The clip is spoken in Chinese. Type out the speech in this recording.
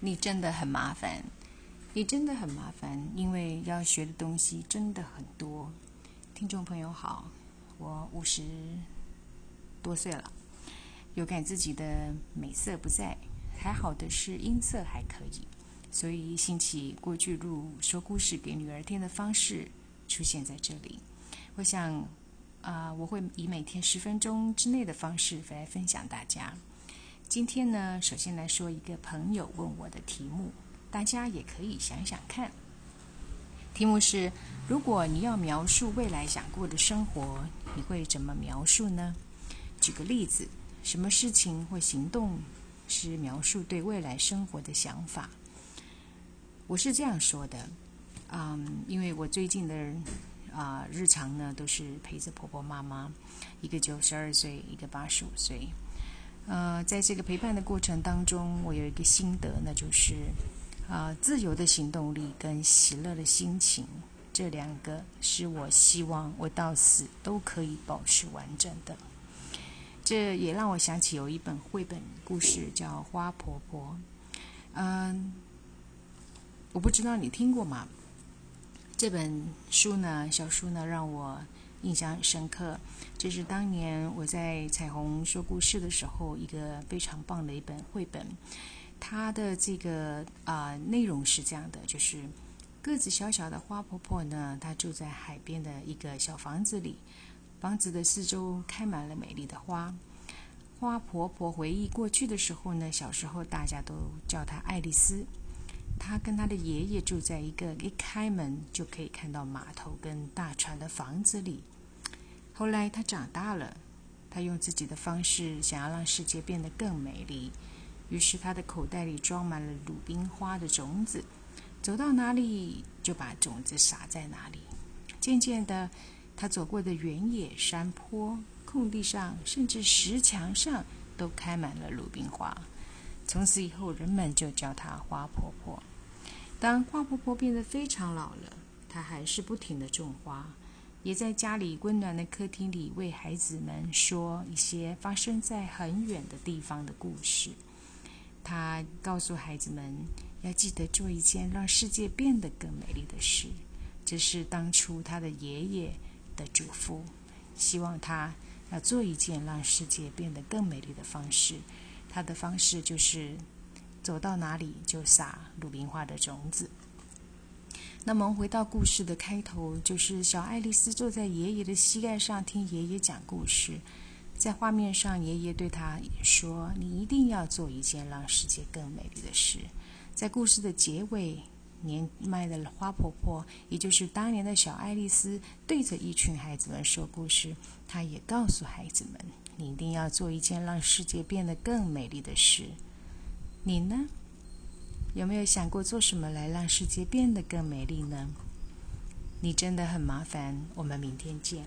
你真的很麻烦，你真的很麻烦，因为要学的东西真的很多。听众朋友好，我五十多岁了，有感自己的美色不在，还好的是音色还可以，所以兴起过去录说故事给女儿听的方式出现在这里。我想啊，我会以每天十分钟之内的方式来分享大家。今天呢，首先来说一个朋友问我的题目，大家也可以想想看。题目是：如果你要描述未来想过的生活，你会怎么描述呢？举个例子，什么事情或行动是描述对未来生活的想法？我是这样说的，嗯，因为我最近的啊日常呢，都是陪着婆婆妈妈，一个九十二岁，一个八十五岁。呃，在这个陪伴的过程当中，我有一个心得，那就是，啊，自由的行动力跟喜乐的心情，这两个是我希望我到死都可以保持完整的。这也让我想起有一本绘本故事叫《花婆婆》。嗯，我不知道你听过吗？这本书呢，小书呢，让我。印象很深刻，这是当年我在彩虹说故事的时候，一个非常棒的一本绘本。它的这个啊内容是这样的，就是个子小小的花婆婆呢，她住在海边的一个小房子里，房子的四周开满了美丽的花。花婆婆回忆过去的时候呢，小时候大家都叫她爱丽丝。她跟她的爷爷住在一个一开门就可以看到码头跟大船的房子里。后来她长大了，她用自己的方式想要让世界变得更美丽。于是她的口袋里装满了鲁冰花的种子，走到哪里就把种子撒在哪里。渐渐的，她走过的原野、山坡、空地上，甚至石墙上，都开满了鲁冰花。从此以后，人们就叫她花婆婆。当花婆婆变得非常老了，她还是不停的种花，也在家里温暖的客厅里为孩子们说一些发生在很远的地方的故事。他告诉孩子们要记得做一件让世界变得更美丽的事，这是当初他的爷爷的嘱咐，希望他要做一件让世界变得更美丽的方式。他的方式就是走到哪里就撒鲁冰花的种子。那么回到故事的开头，就是小爱丽丝坐在爷爷的膝盖上听爷爷讲故事。在画面上，爷爷对他说：“你一定要做一件让世界更美丽的事。”在故事的结尾，年迈的花婆婆，也就是当年的小爱丽丝，对着一群孩子们说故事。她也告诉孩子们。你一定要做一件让世界变得更美丽的事。你呢？有没有想过做什么来让世界变得更美丽呢？你真的很麻烦。我们明天见。